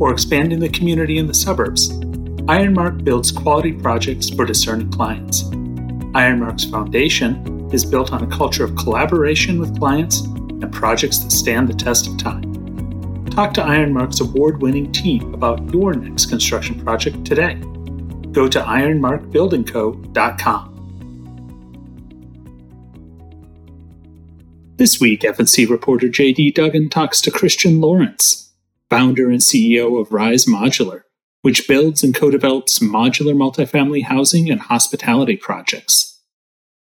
or expanding the community in the suburbs, Ironmark builds quality projects for discerning clients. Ironmark's foundation is built on a culture of collaboration with clients and projects that stand the test of time. Talk to Ironmark's award winning team about your next construction project today. Go to ironmarkbuildingco.com. This week, F&C reporter JD Duggan talks to Christian Lawrence, founder and CEO of Rise Modular, which builds and co develops modular multifamily housing and hospitality projects.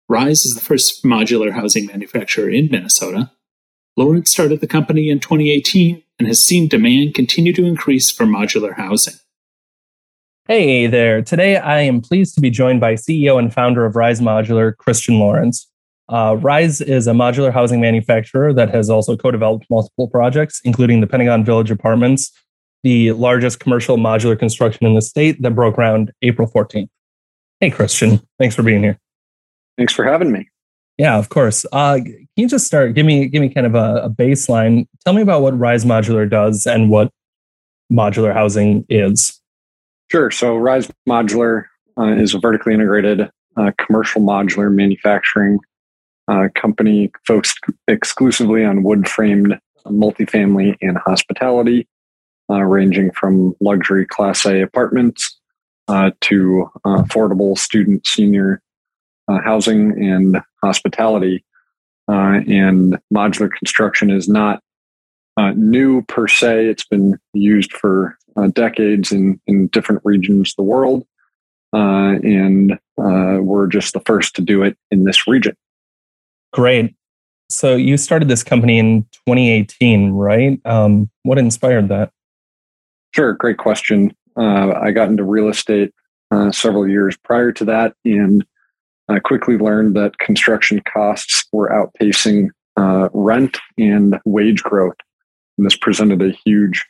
Rise is the first modular housing manufacturer in Minnesota. Lawrence started the company in 2018 and has seen demand continue to increase for modular housing. Hey there. Today I am pleased to be joined by CEO and founder of Rise Modular, Christian Lawrence. Uh, Rise is a modular housing manufacturer that has also co developed multiple projects, including the Pentagon Village Apartments, the largest commercial modular construction in the state that broke ground April 14th. Hey, Christian. Thanks for being here. Thanks for having me. Yeah, of course. Uh, can you just start? Give me give me kind of a, a baseline. Tell me about what Rise Modular does and what modular housing is. Sure. So Rise Modular uh, is a vertically integrated uh, commercial modular manufacturing uh, company focused exclusively on wood framed multifamily and hospitality, uh, ranging from luxury Class A apartments uh, to uh, affordable student senior housing and hospitality. and modular construction is not new per se, it's been used for uh, decades in, in different regions of the world. Uh, and uh, we're just the first to do it in this region. Great. So you started this company in 2018, right? Um, what inspired that? Sure, great question. Uh, I got into real estate uh, several years prior to that and I quickly learned that construction costs were outpacing uh, rent and wage growth. And this presented a huge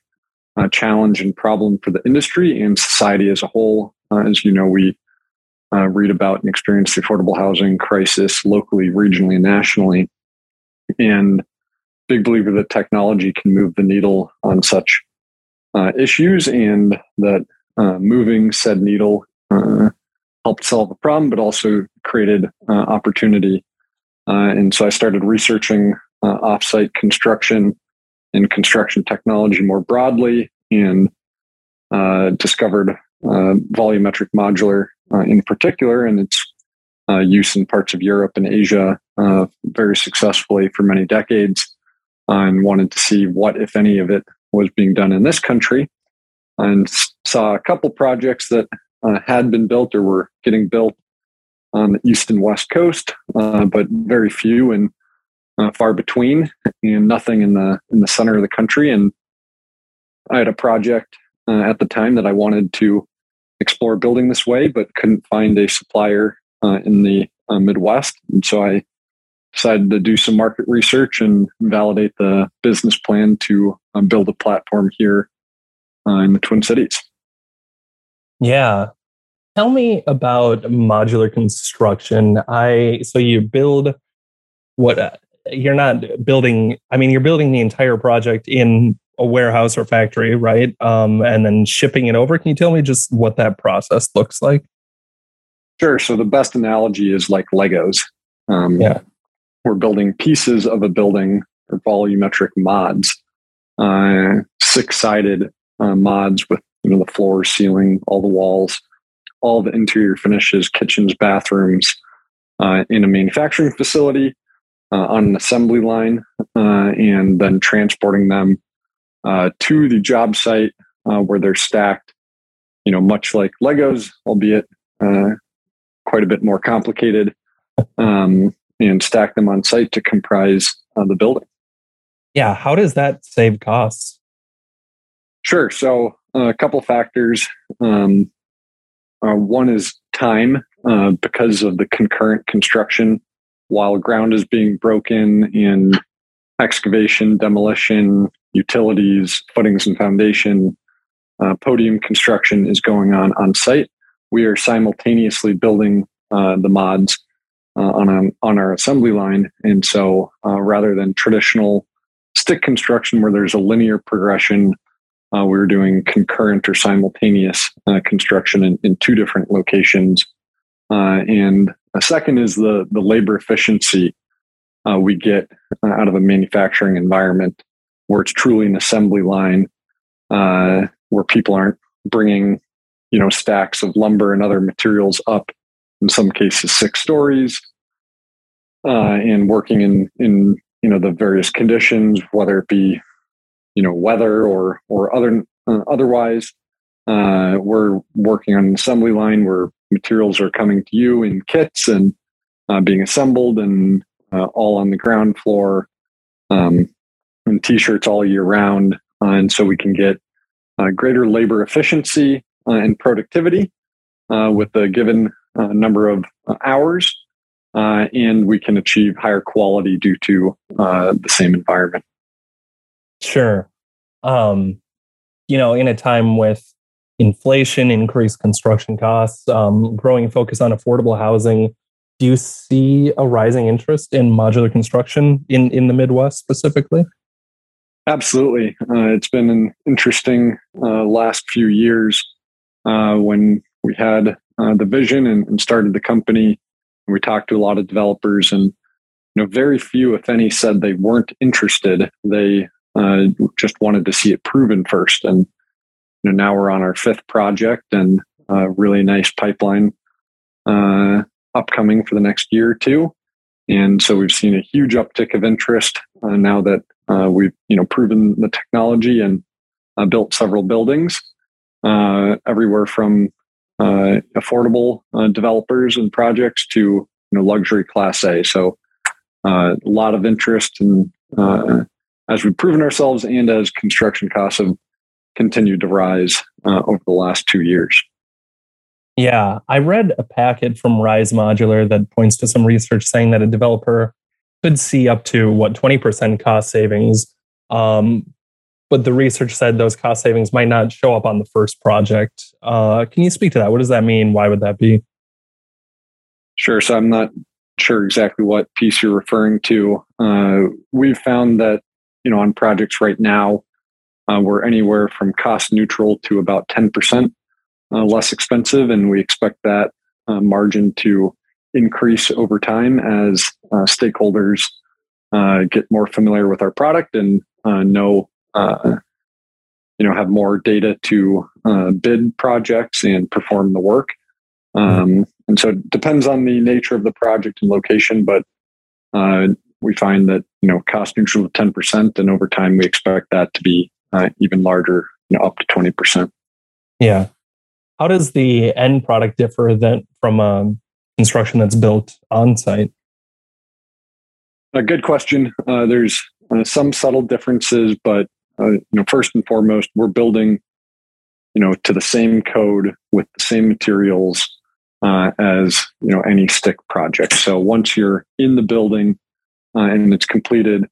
uh, challenge and problem for the industry and society as a whole. Uh, as you know, we uh, read about and experience the affordable housing crisis locally, regionally, and nationally. And big believer that technology can move the needle on such uh, issues, and that uh, moving said needle uh, helped solve the problem, but also created opportunity. and so I started researching offsite construction and construction technology more broadly and uh, discovered uh, volumetric modular uh, in particular and its uh, use in parts of Europe and Asia uh, very successfully for many decades and wanted to see what, if any, of it was being done in this country and saw a couple projects that had been built or were getting built on the east and west coast, but very few and uh, far between and nothing in the in the center of the country and i had a project uh, at the time that i wanted to explore building this way but couldn't find a supplier uh, in the uh, midwest. And so i decided to do some market research and validate the business plan to um, build a platform here uh, in the twin cities. Yeah. Tell me about modular construction. I so you build what uh, you're not building i mean you're building the entire project in a warehouse or factory right? Um, and then shipping it over. Can you tell me just what that process looks like? Sure. So the best analogy is like legos. Um, yeah. we're building pieces of a building or volumetric mods uh, six sided uh, mods with you know the floor ceiling all the walls all the interior finishes kitchens bathrooms uh, in a manufacturing facility uh, on an assembly line uh, and then transporting them uh, to the job site uh, where they're stacked, you know, much like Legos, albeit uh, quite a bit more complicated, um, and stack them on site to comprise uh, the building. Yeah. How does that save costs? Sure. So a couple factors. Um, uh, one is time uh, because of the concurrent construction while ground is being broken in excavation, demolition, utilities, footings and foundation, uh, podium construction is going on on site. We are simultaneously building uh, the mods uh, on on our assembly line, and so uh, rather than traditional stick construction where there's a linear progression, uh, we are doing concurrent or simultaneous uh, construction in, in, two different locations. and a second is the the labor efficiency we get out of a manufacturing environment where it's truly an assembly line uh, where people aren't bringing you know stacks of lumber and other materials up in some cases six stories uh, and working in in you know the various conditions whether it be you know weather or or other uh, otherwise. Uh, we're working on an assembly line where materials are coming to you in kits and uh, being assembled and uh, all on the ground floor. Um, and t-shirts all year round uh, and so we can get uh, greater labor efficiency uh, and productivity uh, with a given uh, number of hours and we can achieve higher quality due to the same environment sure um, you know in a time with inflation increased construction costs um, growing focus on affordable housing do you see a rising interest in modular construction in, in the Midwest specifically? Absolutely. Uh, it's been an interesting uh, last few years uh, when we had uh, the vision and, and, started the company. We talked to a lot of developers, and you know, very few, if any, said they weren't interested. They uh, just wanted to see it proven first. And you know, now we're on our fifth project and a really nice pipeline upcoming for the next year or two. And so we've seen a huge uptick of interest uh, now that uh, we've you know proven the technology and uh, built several buildings uh, everywhere from uh, affordable uh, developers and projects to you know luxury class A. So a lot of interest and as we've proven ourselves and as construction costs have continued to rise over the last two years. Yeah, I read a packet from Rise Modular that points to some research saying that a developer could see up to what 20% cost savings. Um, but the research said those cost savings might not show up on the first project. Uh, can you speak to that? What does that mean? Why would that be? Sure. So I'm not sure exactly what piece you're referring to. Uh, we've found that you know on projects right now uh, we're anywhere from cost neutral to about 10% uh, less expensive, and we expect that uh, margin to increase over time as uh, stakeholders uh, get more familiar with our product and uh, know you know have more data to bid projects and perform the work. Um, and so it depends on the nature of the project and location, but we find that you know cost neutral ten percent, and over time we expect that to be even larger, you know, up to twenty percent. Yeah, how does the end product differ than from a construction that's built on site? A good question. Uh, there's uh, some subtle differences, but uh, you know, first and foremost, we're building, you know, to the same code with the same materials uh, as you know any stick project. So once you're in the building uh, and it's completed,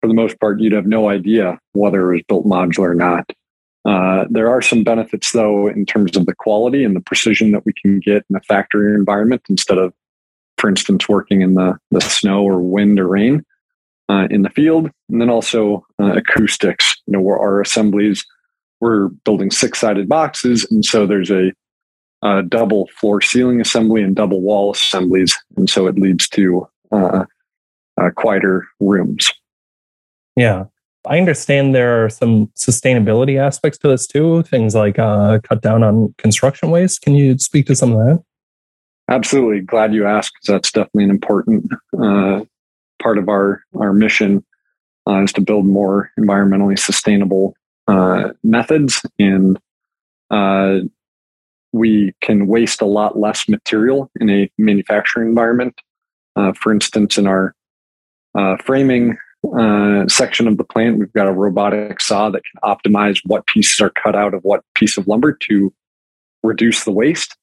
for the most part, you'd have no idea whether it was built modular or not. Uh, there are some benefits, though, in terms of the quality and the precision that we can get in a factory environment instead of, for instance, working in the, the snow or wind or rain uh, in the field. And then also uh, acoustics, you know, our assemblies, we're building six sided boxes. And so there's a, a, double floor ceiling assembly and double wall assemblies. And so it leads to uh, uh, quieter rooms. Yeah. I understand there are some sustainability aspects to this too, things like uh, cut down on construction waste. Can you speak to some of that? Absolutely. Glad you asked. That's definitely an important uh, part of our our mission uh, is to build more environmentally sustainable uh, methods, and uh, we can waste a lot less material in a manufacturing environment. Uh, for instance, in our framing uh, section of the plant, we've got a robotic saw that can optimize what pieces are cut out of what piece of lumber to reduce the waste.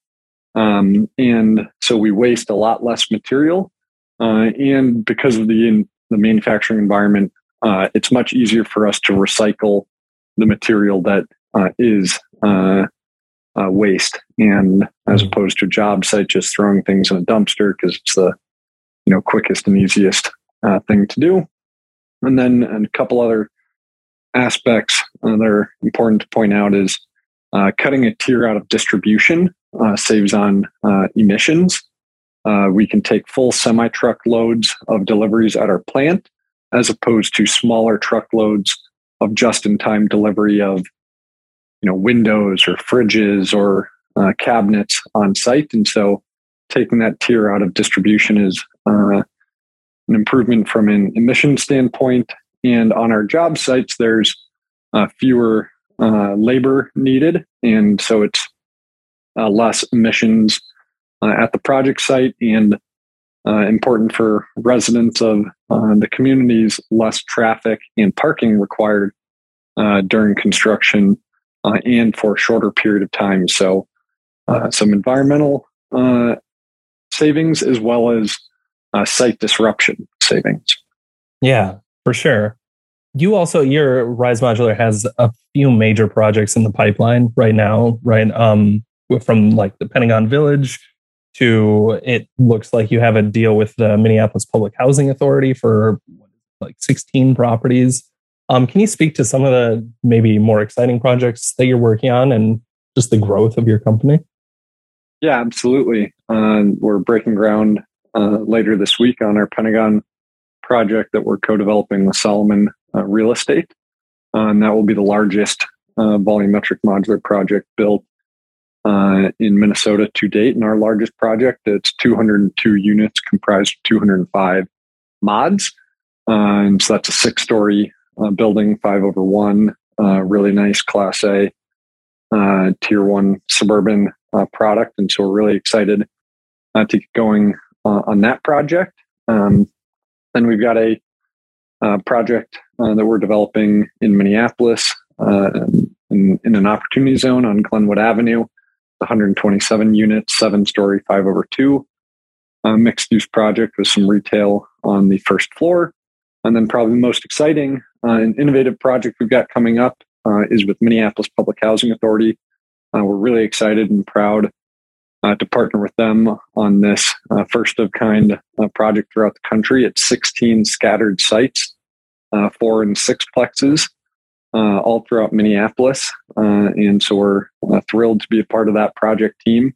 Um, and so we waste a lot less material. Uh, and because of the in, the manufacturing environment, uh, it's much easier for us to recycle the material that uh, is uh, waste, and as mm-hmm. opposed to a job site just throwing things in a dumpster because it's the you know quickest and easiest uh, thing to do. And then and a couple other aspects that are important to point out is cutting a tier out of distribution saves on emissions. Uh, we can take full semi truck loads of deliveries at our plant as opposed to smaller truckloads of just in time delivery of you know windows or fridges or uh, cabinets on site and so taking that tier out of distribution is uh, an improvement from an emission standpoint and on our job sites there's uh, fewer uh, labor needed and so it's uh, less emissions uh, at the project site and uh, important for residents of uh, the communities, less traffic and parking required during construction and for a shorter period of time. So, some environmental savings as well as site disruption savings. Yeah, for sure. You also, your Rise Modular has a few major projects in the pipeline right now, right? Um, from like the Pentagon Village to it looks like you have a deal with the Minneapolis Public Housing Authority for like 16 properties. Um, can you speak to some of the maybe more exciting projects that you're working on and just the growth of your company? Yeah, absolutely. Uh, we're breaking ground uh, later this week on our Pentagon project that we're co-developing with Solomon uh, Real Estate, uh, and that will be the largest uh, volumetric modular project built uh, in Minnesota to date. And our largest project, it's 202 units comprised of 205 mods. Uh, and so that's a six story uh, building, five over one, uh, really nice Class A uh, tier one suburban uh, product. And so we're really excited to get going on that project. Um, then we've got a project that we're developing in Minneapolis in, in, an opportunity zone on Glenwood Avenue. 127 units, seven story, five over two, uh, mixed use project with some retail on the first floor. And then, probably the most exciting uh, and innovative project we've got coming up uh, is with Minneapolis Public Housing Authority. Uh, we're really excited and proud uh, to partner with them on this uh, first of kind project throughout the country. It's 16 scattered sites, four and six plexes uh, all throughout Minneapolis. Uh, and so we're uh, thrilled to be a part of that project team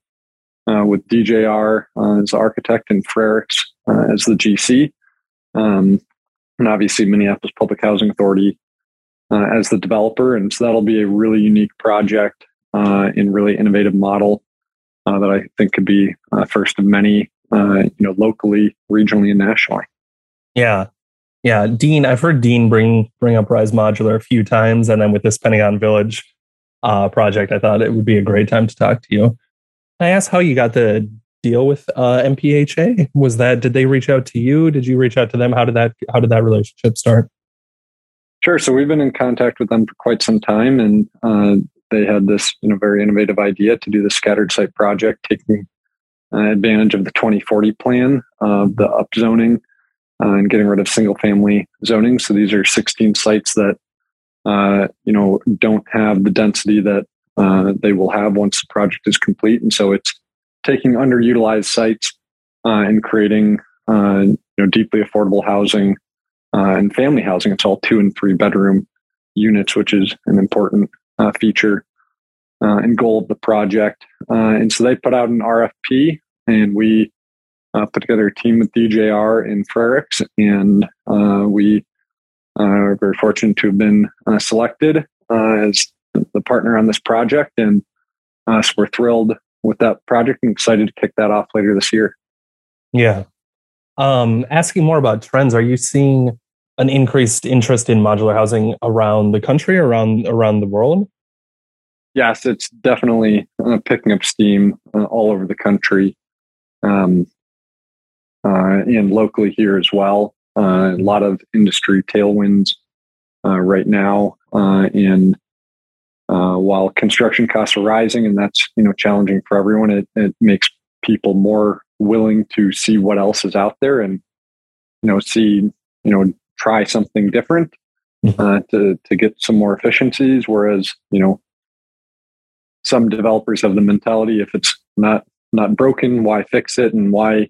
uh, with DJR uh, as architect and Frerichs uh, as the GC. Um, and obviously, Minneapolis Public Housing Authority as the developer. And so that'll be a really unique project and really innovative model that I think could be first of many, you know, locally, regionally, and nationally. Yeah, yeah, Dean, I've heard Dean bring bring up Rise Modular a few times, and then with this Pentagon Village uh, project, I thought it would be a great time to talk to you. I asked how you got the deal with uh, MPHA. Was that did they reach out to you? Did you reach out to them? How did that how did that relationship start? Sure. So we've been in contact with them for quite some time, and uh, they had this you know very innovative idea to do the scattered site project, taking uh, advantage of the 2040 plan of the upzoning uh, and getting rid of single family zoning. So these are 16 sites that uh, you know don't have the density that uh, they will have once the project is complete. And so it's taking underutilized sites uh, and creating uh, you know deeply affordable housing uh, and family housing. It's all two and three bedroom units, which is an important feature and goal of the project. and so they put out an RFP, and we uh, put together a team with DJR in Frerichs, and uh, we uh, are very fortunate to have been uh, selected uh, as the partner on this project. And so we're thrilled with that project and excited to kick that off later this year. Yeah. Um, asking more about trends, are you seeing an increased interest in modular housing around the country, around around the world? Yes, it's definitely uh, picking up steam uh, all over the country. Um, uh, and locally here as well. Uh, a lot of industry tailwinds uh, right now, uh, and while construction costs are rising, and that's you know challenging for everyone, it, it makes people more willing to see what else is out there and you know see you know try something different mm-hmm. uh, to to get some more efficiencies. Whereas you know some developers have the mentality if it's not not broken, why fix it, and why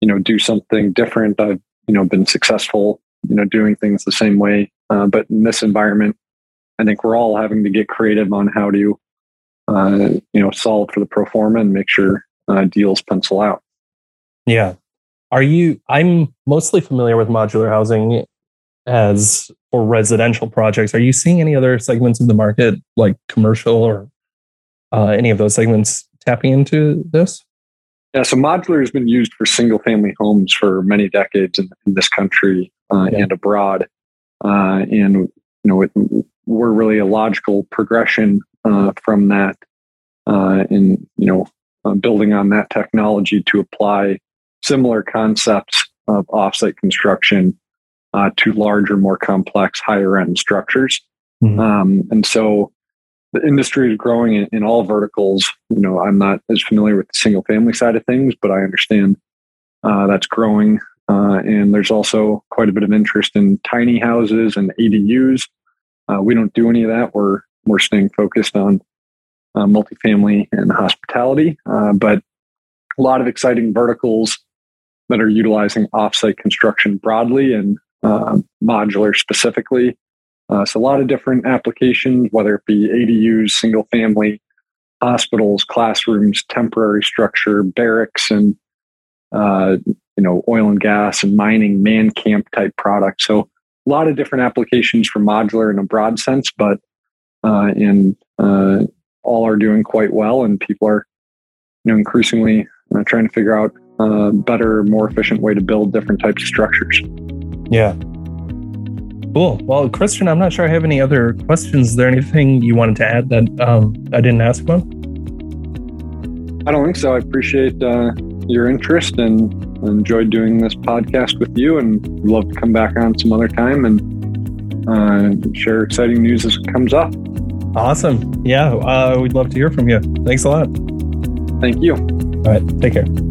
you know do something different. I've you know been successful you know doing things the same way, uh, but in this environment, I think we're all having to get creative on how to uh, you know solve for the pro forma and make sure uh, deals pencil out. Yeah. Are you? I'm mostly familiar with modular housing as for residential projects. Are you seeing any other segments of the market, like commercial or uh, any of those segments, tapping into this? Yeah, so modular has been used for single family homes for many decades in, in this country uh, yeah. and abroad. Uh, and you know, it, we're really a logical progression uh, from that, uh, in you know, uh, building on that technology to apply similar concepts of offsite construction uh, to larger, more complex, higher end structures. Mm-hmm. Um, and so the industry is growing in, in, all verticals. You know, I'm not as familiar with the single family side of things, but I understand uh, that's growing. Uh, and there's also quite a bit of interest in tiny houses and ADUs. Uh, we don't do any of that. We're we're staying focused on uh, multifamily and hospitality, uh, but a lot of exciting verticals that are utilizing offsite construction broadly and uh, modular specifically. Uh, so a lot of different applications, whether it be ADUs, single family, hospitals, classrooms, temporary structure, barracks, and uh, you know oil and gas and mining, man camp type products. So a lot of different applications for modular in a broad sense, but uh, in uh, all are doing quite well, and people are you know increasingly uh, trying to figure out a better, more efficient way to build different types of structures. Yeah. Cool. Well, Christian, I'm not sure I have any other questions. Is there anything you wanted to add that um, I didn't ask about? I don't think so. I appreciate uh, your interest and enjoyed doing this podcast with you and love to come back on some other time and uh, share exciting news as it comes up. Awesome. Yeah, uh, we'd love to hear from you. Thanks a lot. Thank you. All right. Take care.